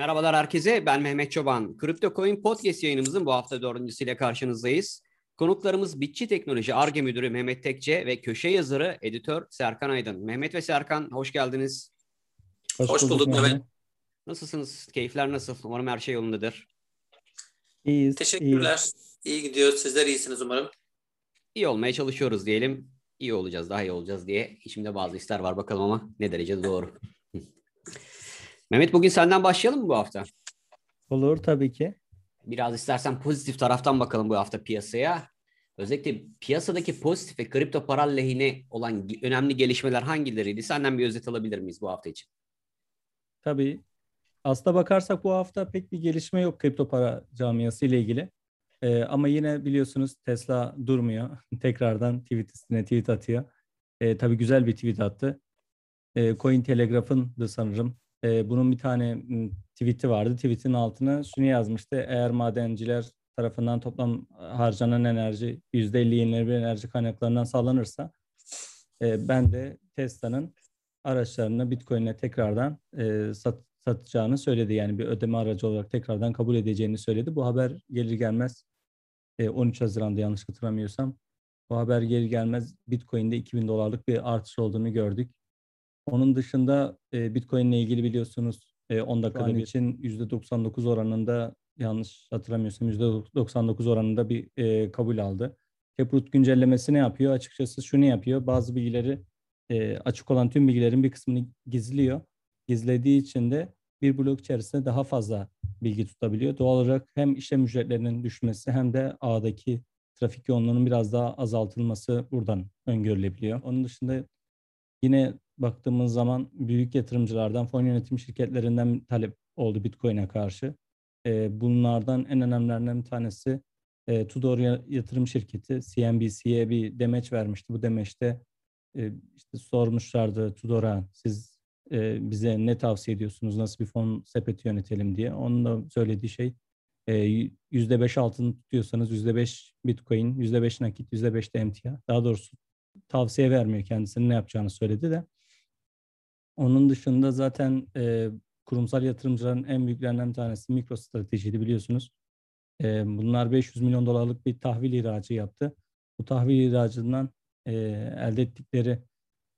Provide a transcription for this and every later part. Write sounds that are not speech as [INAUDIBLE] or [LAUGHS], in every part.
Merhabalar herkese. Ben Mehmet Çoban. Kripto Coin Podcast yayınımızın bu hafta dördüncüsüyle karşınızdayız. Konuklarımız Bitçi Teknoloji ARGE Müdürü Mehmet Tekçe ve köşe yazarı, editör Serkan Aydın. Mehmet ve Serkan hoş geldiniz. Hoş, hoş bulduk, bulduk Mehmet. Nasılsınız? Keyifler nasıl? Umarım her şey yolundadır. İyiyiz. Teşekkürler. İyiyiz. İyi gidiyor. Sizler iyisiniz umarım. İyi olmaya çalışıyoruz diyelim. İyi olacağız, daha iyi olacağız diye içimde bazı ister var bakalım ama ne derece doğru. Mehmet bugün senden başlayalım mı bu hafta? Olur tabii ki. Biraz istersen pozitif taraftan bakalım bu hafta piyasaya. Özellikle piyasadaki pozitif ve kripto para lehine olan önemli gelişmeler hangileriydi? Senden bir özet alabilir miyiz bu hafta için? Tabii. Aslına bakarsak bu hafta pek bir gelişme yok kripto para camiası ile ilgili. Ee, ama yine biliyorsunuz Tesla durmuyor. [LAUGHS] Tekrardan tweet üstüne tweet atıyor. Ee, tabii güzel bir tweet attı. Ee, Coin Telegraph'ın da sanırım e, bunun bir tane tweet'i vardı. Tweet'in altına şunu yazmıştı. Eğer madenciler tarafından toplam harcanan enerji %50 yenilenebilir enerji kaynaklarından sağlanırsa e, ben de Tesla'nın araçlarını Bitcoin'e tekrardan e, sat, satacağını söyledi. Yani bir ödeme aracı olarak tekrardan kabul edeceğini söyledi. Bu haber gelir gelmez e, 13 Haziran'da yanlış hatırlamıyorsam bu haber gelir gelmez Bitcoin'de 2000 dolarlık bir artış olduğunu gördük. Onun dışında e, Bitcoin ile ilgili biliyorsunuz e, 10 dakika için %99 oranında yanlış hatırlamıyorsam %99 oranında bir e, kabul aldı. Taproot güncellemesi ne yapıyor? Açıkçası şunu yapıyor. Bazı bilgileri e, açık olan tüm bilgilerin bir kısmını gizliyor. Gizlediği için de bir blok içerisinde daha fazla bilgi tutabiliyor. Doğal olarak hem işlem ücretlerinin düşmesi hem de ağdaki trafik yoğunluğunun biraz daha azaltılması buradan öngörülebiliyor. Onun dışında yine baktığımız zaman büyük yatırımcılardan, fon yönetim şirketlerinden talep oldu Bitcoin'e karşı. E, bunlardan en önemlilerinden bir tanesi e, Tudor yatırım şirketi CNBC'ye bir demeç vermişti. Bu demeçte e, işte sormuşlardı Tudor'a siz e, bize ne tavsiye ediyorsunuz, nasıl bir fon sepeti yönetelim diye. Onun da söylediği şey e, %5 altın tutuyorsanız %5 Bitcoin, %5 nakit, %5 de emtia. Daha doğrusu tavsiye vermiyor kendisinin ne yapacağını söyledi de. Onun dışında zaten e, kurumsal yatırımcıların en büyüklerinden bir tanesi MicroStrategy'ydi biliyorsunuz. E, bunlar 500 milyon dolarlık bir tahvil ihracı yaptı. Bu tahvil ihracından e, elde ettikleri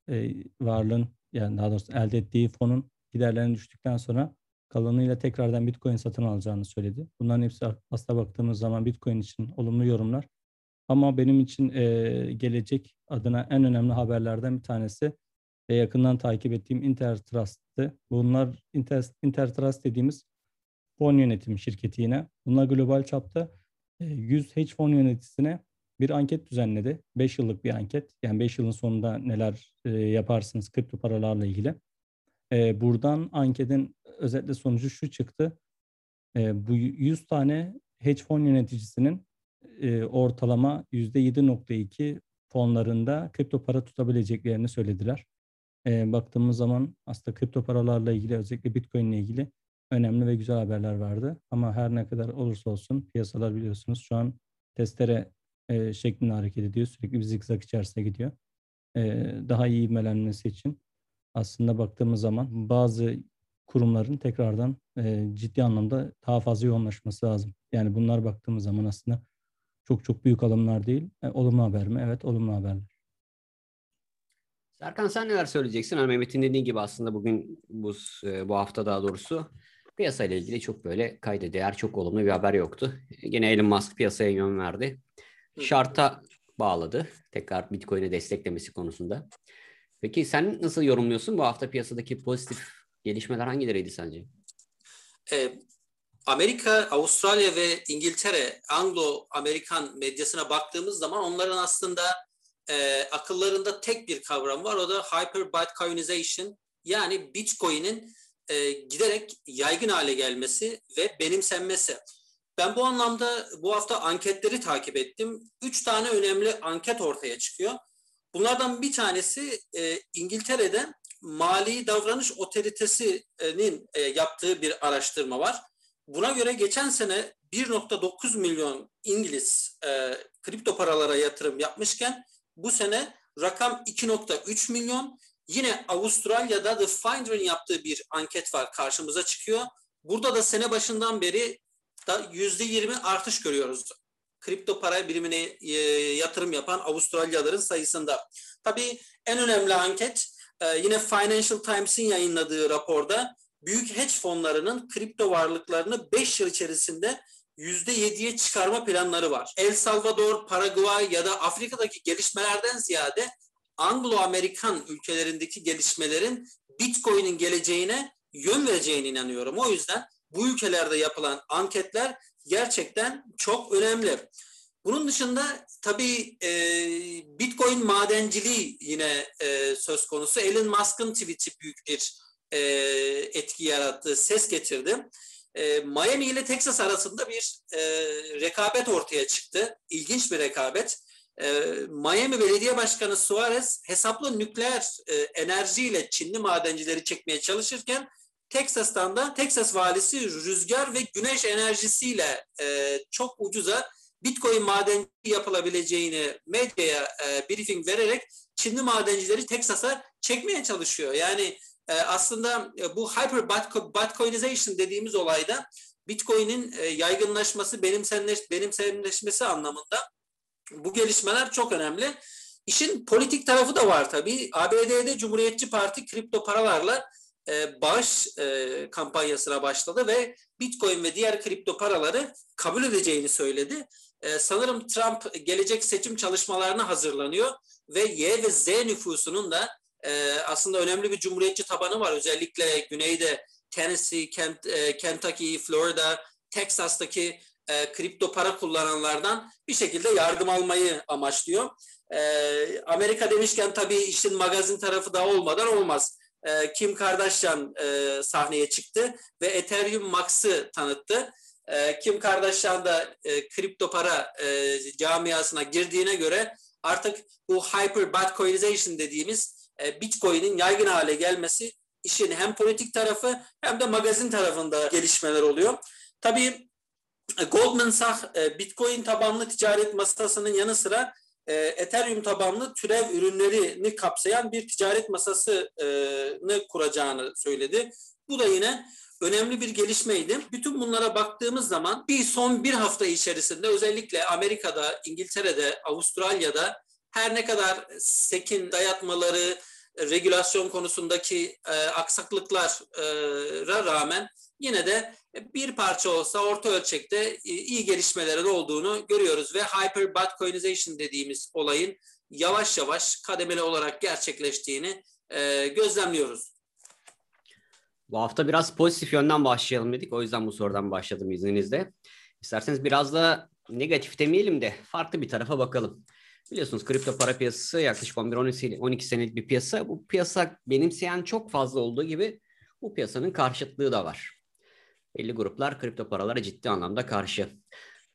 e, varlığın yani daha doğrusu elde ettiği fonun giderlerinin düştükten sonra kalanıyla tekrardan Bitcoin satın alacağını söyledi. Bunların hepsi aslında baktığımız zaman Bitcoin için olumlu yorumlar. Ama benim için e, gelecek adına en önemli haberlerden bir tanesi ve yakından takip ettiğim Intertrust'tı. Bunlar Inter, Intertrust dediğimiz fon yönetim şirketi yine. Bunlar global çapta 100 hedge fon yöneticisine bir anket düzenledi. 5 yıllık bir anket. Yani 5 yılın sonunda neler e, yaparsınız kripto paralarla ilgili. E, buradan anketin özetle sonucu şu çıktı. E, bu 100 tane hedge fon yöneticisinin e, ortalama %7.2 fonlarında kripto para tutabileceklerini söylediler. E, baktığımız zaman aslında kripto paralarla ilgili özellikle Bitcoin ile ilgili önemli ve güzel haberler vardı. Ama her ne kadar olursa olsun piyasalar biliyorsunuz şu an testere e, şeklinde hareket ediyor. Sürekli bir zikzak içerisine gidiyor. E, daha iyi ivmelenmesi için aslında baktığımız zaman bazı kurumların tekrardan e, ciddi anlamda daha fazla yoğunlaşması lazım. Yani bunlar baktığımız zaman aslında çok çok büyük alımlar değil. E, olumlu haber mi? Evet olumlu haberler. Serkan sen neler söyleyeceksin? Hani Mehmet'in dediği gibi aslında bugün bu, e, bu hafta daha doğrusu piyasayla ilgili çok böyle kayda değer çok olumlu bir haber yoktu. Gene Elon Musk piyasaya yön verdi. Şarta bağladı. Tekrar Bitcoin'e desteklemesi konusunda. Peki sen nasıl yorumluyorsun bu hafta piyasadaki pozitif gelişmeler hangileriydi sence? Ee, Amerika, Avustralya ve İngiltere, Anglo-Amerikan medyasına baktığımız zaman onların aslında e, akıllarında tek bir kavram var. O da hyper Bitcoinization yani Bitcoin'in e, giderek yaygın hale gelmesi ve benimsenmesi. Ben bu anlamda bu hafta anketleri takip ettim. Üç tane önemli anket ortaya çıkıyor. Bunlardan bir tanesi e, İngiltere'de Mali Davranış Otoritesi'nin e, yaptığı bir araştırma var. Buna göre geçen sene 1.9 milyon İngiliz e, kripto paralara yatırım yapmışken bu sene rakam 2.3 milyon. Yine Avustralya'da The Finder'ın yaptığı bir anket var karşımıza çıkıyor. burada da sene başından beri da yüzde yirmi artış görüyoruz. Kripto para birimine e, yatırım yapan Avustralyalıların sayısında. Tabii en önemli anket e, yine Financial Times'in yayınladığı raporda büyük hedge fonlarının kripto varlıklarını 5 yıl içerisinde %7'ye çıkarma planları var. El Salvador, Paraguay ya da Afrika'daki gelişmelerden ziyade Anglo-Amerikan ülkelerindeki gelişmelerin Bitcoin'in geleceğine yön vereceğine inanıyorum. O yüzden bu ülkelerde yapılan anketler gerçekten çok önemli. Bunun dışında tabii e, Bitcoin madenciliği yine e, söz konusu. Elon Musk'ın tweet'i büyük bir e, etki yarattı, ses getirdi. E, Miami ile Texas arasında bir e, rekabet ortaya çıktı. İlginç bir rekabet. E, Miami Belediye Başkanı Suarez hesaplı nükleer e, enerjiyle Çinli madencileri çekmeye çalışırken Texas'tan da Texas valisi rüzgar ve güneş enerjisiyle e, çok ucuza Bitcoin madenci yapılabileceğini medyaya e, briefing vererek Çinli madencileri Texas'a çekmeye çalışıyor. Yani e, aslında e, bu hyper Bitcoinization dediğimiz olayda Bitcoin'in e, yaygınlaşması, benimsenleş, benimsenleşmesi anlamında bu gelişmeler çok önemli. İşin politik tarafı da var tabii. ABD'de Cumhuriyetçi Parti kripto paralarla e, bağış e, kampanyasına başladı ve Bitcoin ve diğer kripto paraları kabul edeceğini söyledi. E, sanırım Trump gelecek seçim çalışmalarına hazırlanıyor ve Y ve Z nüfusunun da e, aslında önemli bir cumhuriyetçi tabanı var. Özellikle güneyde Tennessee, Kent, e, Kentucky, Florida, Texas'taki e, kripto para kullananlardan bir şekilde yardım almayı amaçlıyor. E, Amerika demişken tabii işin magazin tarafı da olmadan olmaz. E, Kim Kardashian e, sahneye çıktı ve Ethereum Max'ı tanıttı. E, Kim Kardashian da e, kripto para e, camiasına girdiğine göre artık bu hyper Bitcoinization dediğimiz e, Bitcoin'in yaygın hale gelmesi işin hem politik tarafı hem de magazin tarafında gelişmeler oluyor. Tabii e, Goldman Sachs e, Bitcoin tabanlı ticaret masasının yanı sıra Ethereum tabanlı türev ürünlerini kapsayan bir ticaret masasını kuracağını söyledi. Bu da yine önemli bir gelişmeydi. Bütün bunlara baktığımız zaman bir son bir hafta içerisinde özellikle Amerika'da, İngiltere'de, Avustralya'da her ne kadar sekin dayatmaları, regülasyon konusundaki e, aksaklıklara rağmen yine de bir parça olsa orta ölçekte e, iyi gelişmelerin olduğunu görüyoruz ve hyper Bitcoinization dediğimiz olayın yavaş yavaş kademeli olarak gerçekleştiğini e, gözlemliyoruz. Bu hafta biraz pozitif yönden başlayalım dedik. O yüzden bu sorudan başladım izninizle. İsterseniz biraz da negatif demeyelim de farklı bir tarafa bakalım. Biliyorsunuz kripto para piyasası yaklaşık 11-12 senelik bir piyasa. Bu piyasa benimseyen çok fazla olduğu gibi bu piyasanın karşıtlığı da var. Belli gruplar kripto paralara ciddi anlamda karşı.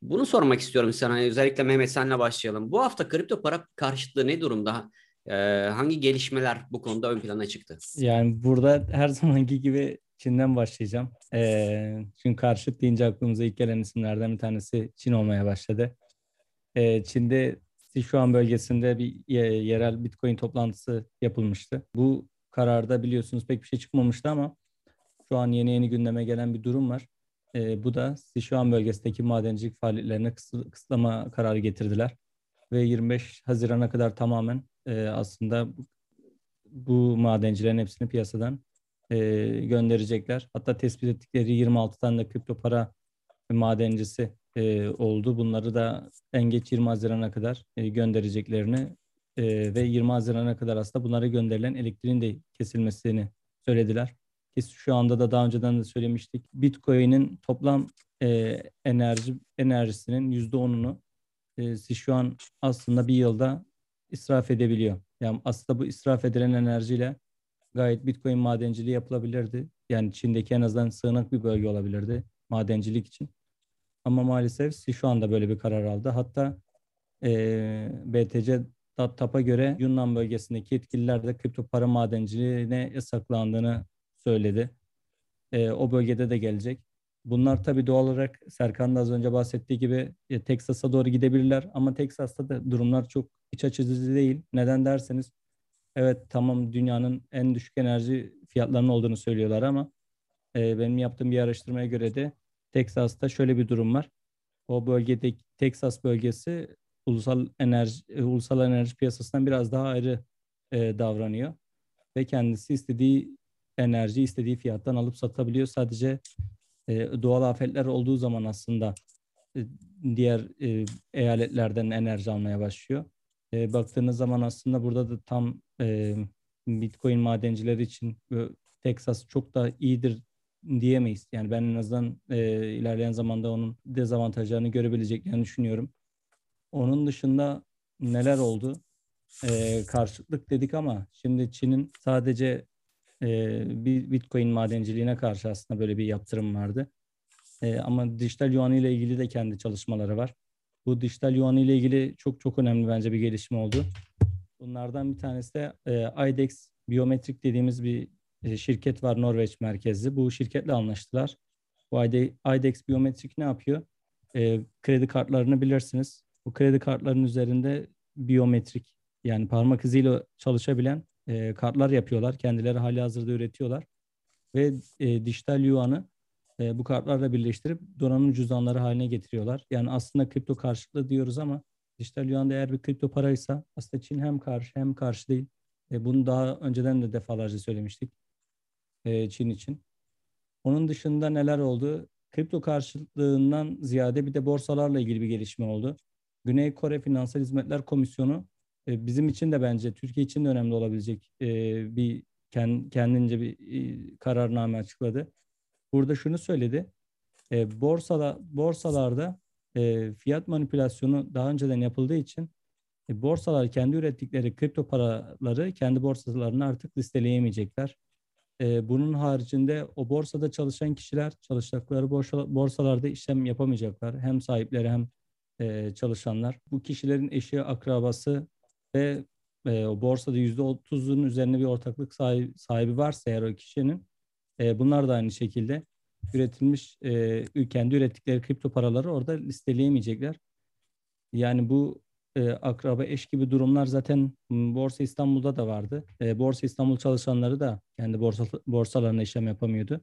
Bunu sormak istiyorum sana. Özellikle Mehmet senle başlayalım. Bu hafta kripto para karşıtlığı ne durumda? Ee, hangi gelişmeler bu konuda ön plana çıktı? Yani burada her [LAUGHS] zamanki gibi Çin'den başlayacağım. Ee, çünkü karşıt deyince aklımıza ilk gelen isimlerden bir tanesi Çin olmaya başladı. Ee, Çin'de Sichuan bölgesinde bir yerel Bitcoin toplantısı yapılmıştı. Bu kararda biliyorsunuz pek bir şey çıkmamıştı ama şu an yeni yeni gündeme gelen bir durum var. E, bu da Sichuan bölgesindeki madencilik faaliyetlerine kısı, kısıtlama kararı getirdiler. Ve 25 Haziran'a kadar tamamen e, aslında bu madencilerin hepsini piyasadan e, gönderecekler. Hatta tespit ettikleri 26 tane de kripto para madencisi e, oldu. Bunları da en geç 20 Haziran'a kadar e, göndereceklerini e, ve 20 Haziran'a kadar aslında bunlara gönderilen elektriğin de kesilmesini söylediler. Ki şu anda da daha önceden de söylemiştik. Bitcoin'in toplam e, enerji enerjisinin %10'unu e, şu an aslında bir yılda israf edebiliyor. Yani aslında bu israf edilen enerjiyle gayet Bitcoin madenciliği yapılabilirdi. Yani Çin'deki en azından sığınak bir bölge olabilirdi madencilik için. Ama maalesef şu anda böyle bir karar aldı. Hatta e, BTC TAP'a göre Yunan bölgesindeki yetkililer de kripto para madenciliğine yasaklandığını söyledi. E, o bölgede de gelecek. Bunlar tabii doğal olarak Serkan da az önce bahsettiği gibi e, Teksas'a doğru gidebilirler ama Teksas'ta da durumlar çok iç açıcı değil. Neden derseniz evet tamam dünyanın en düşük enerji fiyatlarının olduğunu söylüyorlar ama e, benim yaptığım bir araştırmaya göre de Teksas'ta şöyle bir durum var. O bölgedeki Teksas bölgesi ulusal enerji e, ulusal enerji piyasasından biraz daha ayrı e, davranıyor ve kendisi istediği enerji istediği fiyattan alıp satabiliyor. Sadece e, doğal afetler olduğu zaman aslında e, diğer e, eyaletlerden enerji almaya başlıyor. E, baktığınız zaman aslında burada da tam e, Bitcoin madencileri için e, Texas çok da iyidir diyemeyiz. Yani ben en azından e, ilerleyen zamanda onun dezavantajlarını görebileceklerini düşünüyorum. Onun dışında neler oldu? E, karşıtlık dedik ama şimdi Çin'in sadece e, bir Bitcoin madenciliğine karşı aslında böyle bir yaptırım vardı. E, ama dijital yuan ile ilgili de kendi çalışmaları var. Bu dijital yuan ile ilgili çok çok önemli bence bir gelişme oldu. Bunlardan bir tanesi de e, IDEX Biometrik dediğimiz bir şirket var Norveç merkezli. Bu şirketle anlaştılar. Bu IDEX Biometrik ne yapıyor? E, kredi kartlarını bilirsiniz. Bu kredi kartlarının üzerinde biyometrik yani parmak iziyle çalışabilen e, kartlar yapıyorlar. Kendileri hali hazırda üretiyorlar. Ve e, dijital yuanı e, bu kartlarla birleştirip donanım cüzdanları haline getiriyorlar. Yani aslında kripto karşıtlığı diyoruz ama dijital yuan eğer bir kripto paraysa aslında Çin hem karşı hem karşı değil. E, bunu daha önceden de defalarca söylemiştik e, Çin için. Onun dışında neler oldu? Kripto karşıtlığından ziyade bir de borsalarla ilgili bir gelişme oldu. Güney Kore Finansal Hizmetler Komisyonu e, bizim için de bence Türkiye için de önemli olabilecek e, bir kendince bir e, kararname açıkladı. Burada şunu söyledi. E, borsada borsalarda e, fiyat manipülasyonu daha önceden yapıldığı için e, borsalar kendi ürettikleri kripto paraları kendi borsalarını artık listeleyemeyecekler. E, bunun haricinde o borsada çalışan kişiler çalıştıkları borsa, borsalarda işlem yapamayacaklar. Hem sahipleri hem e, çalışanlar. Bu kişilerin eşi, akrabası ve e, o borsada yüzde otuzun üzerine bir ortaklık sahibi, sahibi varsa eğer o kişinin e, bunlar da aynı şekilde üretilmiş e, kendi ürettikleri kripto paraları orada listeleyemeyecekler. Yani bu e, akraba eş gibi durumlar zaten Borsa İstanbul'da da vardı. E, Borsa İstanbul çalışanları da kendi borsa, borsalarına işlem yapamıyordu.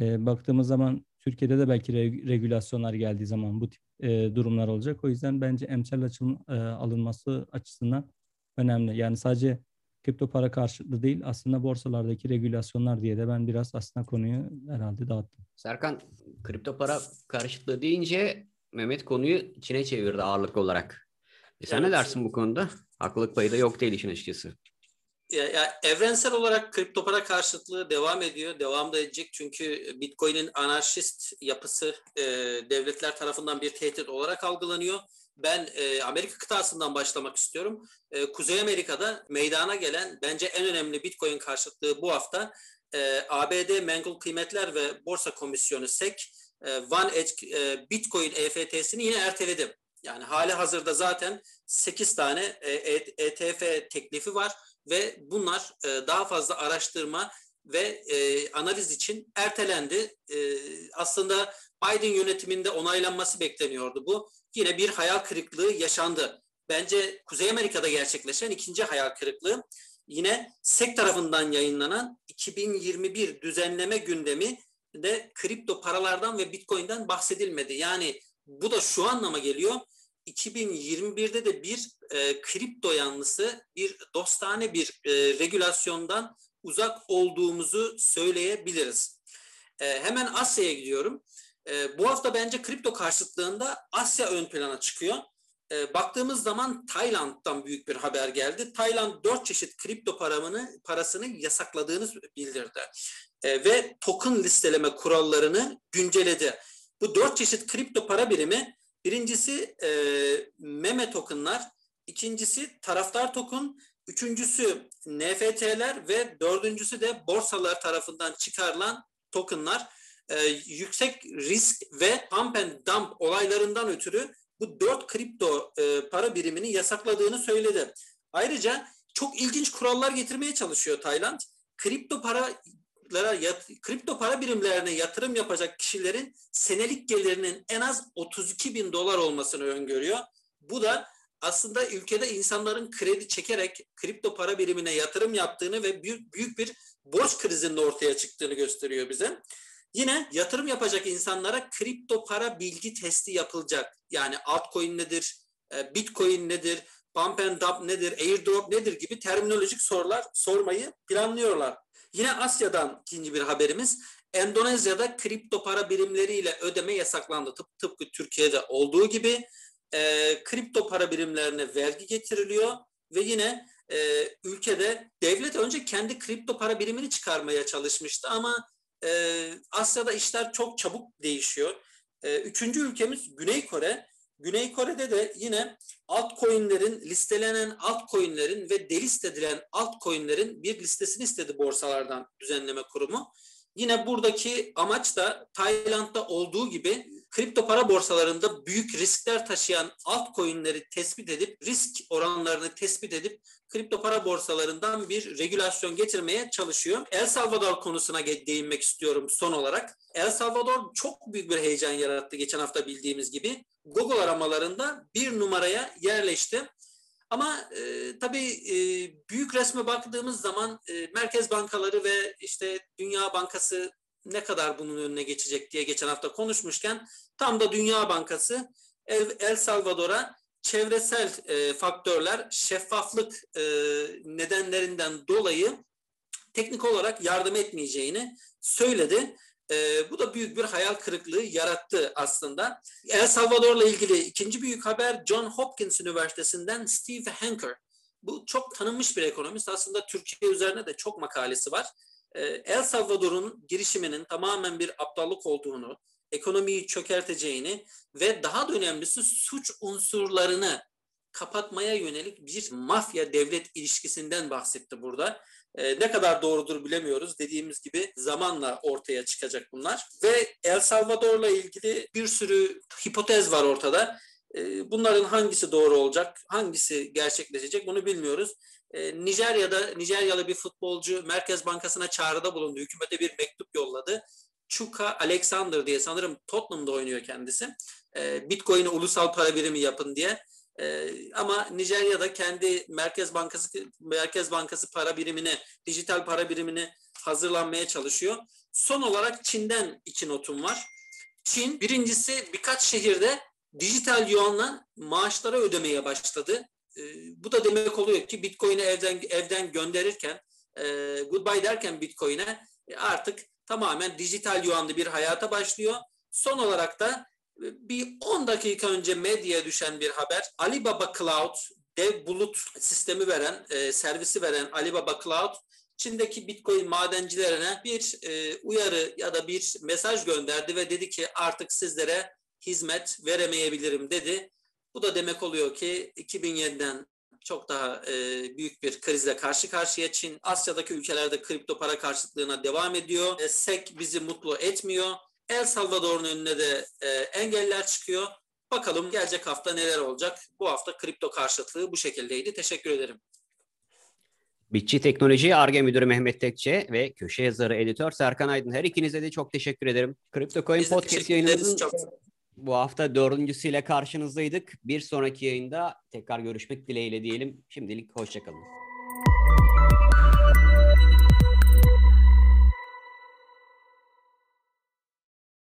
E, baktığımız zaman Türkiye'de de belki re, regülasyonlar geldiği zaman bu tip e, durumlar olacak. O yüzden bence emsal açılım e, alınması açısından önemli. Yani sadece kripto para karşıtlığı değil aslında borsalardaki regülasyonlar diye de ben biraz aslında konuyu herhalde dağıttım. Serkan kripto para karşıtlığı deyince Mehmet konuyu Çin'e çevirdi ağırlık olarak. E sen evet. ne dersin bu konuda? Haklılık payı da yok değil işin açıkçası. Ya, ya, evrensel olarak kripto para karşıtlığı devam ediyor. Devam da edecek çünkü Bitcoin'in anarşist yapısı e, devletler tarafından bir tehdit olarak algılanıyor ben e, Amerika kıtasından başlamak istiyorum. E, Kuzey Amerika'da meydana gelen bence en önemli Bitcoin karşıtlığı bu hafta e, ABD Menkul Kıymetler ve Borsa Komisyonu SEC e, One Edge e, Bitcoin EFT'sini yine erteledi. Yani hali hazırda zaten 8 tane e, ETF e teklifi var ve bunlar e, daha fazla araştırma ve e, analiz için ertelendi. E, aslında Biden yönetiminde onaylanması bekleniyordu bu. Yine bir hayal kırıklığı yaşandı. Bence Kuzey Amerika'da gerçekleşen ikinci hayal kırıklığı yine SEC tarafından yayınlanan 2021 düzenleme gündemi de kripto paralardan ve Bitcoin'den bahsedilmedi. Yani bu da şu anlama geliyor. 2021'de de bir e, kripto yanlısı, bir dostane bir e, regülasyondan uzak olduğumuzu söyleyebiliriz. E, hemen Asya'ya gidiyorum. E, bu hafta bence kripto karşıtlığında Asya ön plana çıkıyor. E, baktığımız zaman Tayland'dan büyük bir haber geldi. Tayland dört çeşit kripto paramını, parasını yasakladığını bildirdi. E, ve token listeleme kurallarını güncelledi. Bu dört çeşit kripto para birimi birincisi e, meme tokenlar, ikincisi taraftar token, üçüncüsü NFT'ler ve dördüncüsü de borsalar tarafından çıkarılan tokenlar e, yüksek risk ve pump and dump olaylarından ötürü bu dört kripto e, para birimini yasakladığını söyledi. Ayrıca çok ilginç kurallar getirmeye çalışıyor Tayland. Kripto paralara yat, kripto para birimlerine yatırım yapacak kişilerin senelik gelirinin en az 32 bin dolar olmasını öngörüyor. Bu da aslında ülkede insanların kredi çekerek kripto para birimine yatırım yaptığını ve büyük, büyük bir borç krizinin ortaya çıktığını gösteriyor bize. Yine yatırım yapacak insanlara kripto para bilgi testi yapılacak. Yani altcoin nedir, e, bitcoin nedir, pump and dump nedir, airdrop nedir gibi terminolojik sorular sormayı planlıyorlar. Yine Asya'dan ikinci bir haberimiz. Endonezya'da kripto para birimleriyle ödeme yasaklandı. Tıp, tıpkı Türkiye'de olduğu gibi e, kripto para birimlerine vergi getiriliyor ve yine e, ülkede devlet önce kendi kripto para birimini çıkarmaya çalışmıştı ama e, Asya'da işler çok çabuk değişiyor. E, üçüncü ülkemiz Güney Kore. Güney Kore'de de yine altcoin'lerin, listelenen altcoin'lerin ve delist edilen altcoin'lerin bir listesini istedi borsalardan düzenleme kurumu. Yine buradaki amaç da Tayland'da olduğu gibi kripto para borsalarında büyük riskler taşıyan altcoin'leri tespit edip risk oranlarını tespit edip kripto para borsalarından bir regülasyon getirmeye çalışıyor. El Salvador konusuna değinmek istiyorum son olarak. El Salvador çok büyük bir heyecan yarattı geçen hafta bildiğimiz gibi. Google aramalarında bir numaraya yerleşti. Ama e, tabii e, büyük resme baktığımız zaman e, merkez bankaları ve işte Dünya Bankası ne kadar bunun önüne geçecek diye geçen hafta konuşmuşken tam da Dünya Bankası El, Salvador'a çevresel e, faktörler şeffaflık e, nedenlerinden dolayı teknik olarak yardım etmeyeceğini söyledi. E, bu da büyük bir hayal kırıklığı yarattı aslında. El Salvador'la ilgili ikinci büyük haber John Hopkins Üniversitesi'nden Steve Hanker. Bu çok tanınmış bir ekonomist. Aslında Türkiye üzerine de çok makalesi var. E, El Salvador'un girişiminin tamamen bir aptallık olduğunu, ekonomiyi çökerteceğini ve daha da önemlisi suç unsurlarını kapatmaya yönelik bir mafya devlet ilişkisinden bahsetti burada. E, ne kadar doğrudur bilemiyoruz. Dediğimiz gibi zamanla ortaya çıkacak bunlar. Ve El Salvador'la ilgili bir sürü hipotez var ortada. E, bunların hangisi doğru olacak, hangisi gerçekleşecek bunu bilmiyoruz. E, Nijerya'da Nijeryalı bir futbolcu Merkez Bankası'na çağrıda bulundu. Hükümete bir mektup yolladı. Chuka Alexander diye sanırım Tottenham'da oynuyor kendisi. E, Bitcoin'i ulusal para birimi yapın diye. E, ama Nijerya'da kendi Merkez Bankası Merkez Bankası para birimini, dijital para birimini hazırlanmaya çalışıyor. Son olarak Çin'den iki notum var. Çin birincisi birkaç şehirde dijital yuanla maaşlara ödemeye başladı. E, bu da demek oluyor ki Bitcoin'i evden evden gönderirken e, goodbye derken Bitcoin'e e, artık tamamen dijital yuanlı bir hayata başlıyor. Son olarak da e, bir 10 dakika önce medyaya düşen bir haber. Alibaba Cloud dev bulut sistemi veren, e, servisi veren Alibaba Cloud Çin'deki Bitcoin madencilerine bir e, uyarı ya da bir mesaj gönderdi ve dedi ki artık sizlere hizmet veremeyebilirim dedi. Bu da demek oluyor ki 2007'den çok daha e, büyük bir krizle karşı karşıya. Çin Asya'daki ülkelerde kripto para karşıtlığına devam ediyor. E, SEC bizi mutlu etmiyor. El Salvador'un önüne de e, engeller çıkıyor. Bakalım gelecek hafta neler olacak. Bu hafta kripto karşıtlığı bu şekildeydi. Teşekkür ederim. Bitçi Teknoloji Arge Müdürü Mehmet Tekçe ve köşe yazarı editör Serkan Aydın. Her ikinize de çok teşekkür ederim. Crypto Coin Podcast yayınımızın çok... bu hafta dördüncüsüyle karşınızdaydık. Bir sonraki yayında tekrar görüşmek dileğiyle diyelim. Şimdilik hoşçakalın.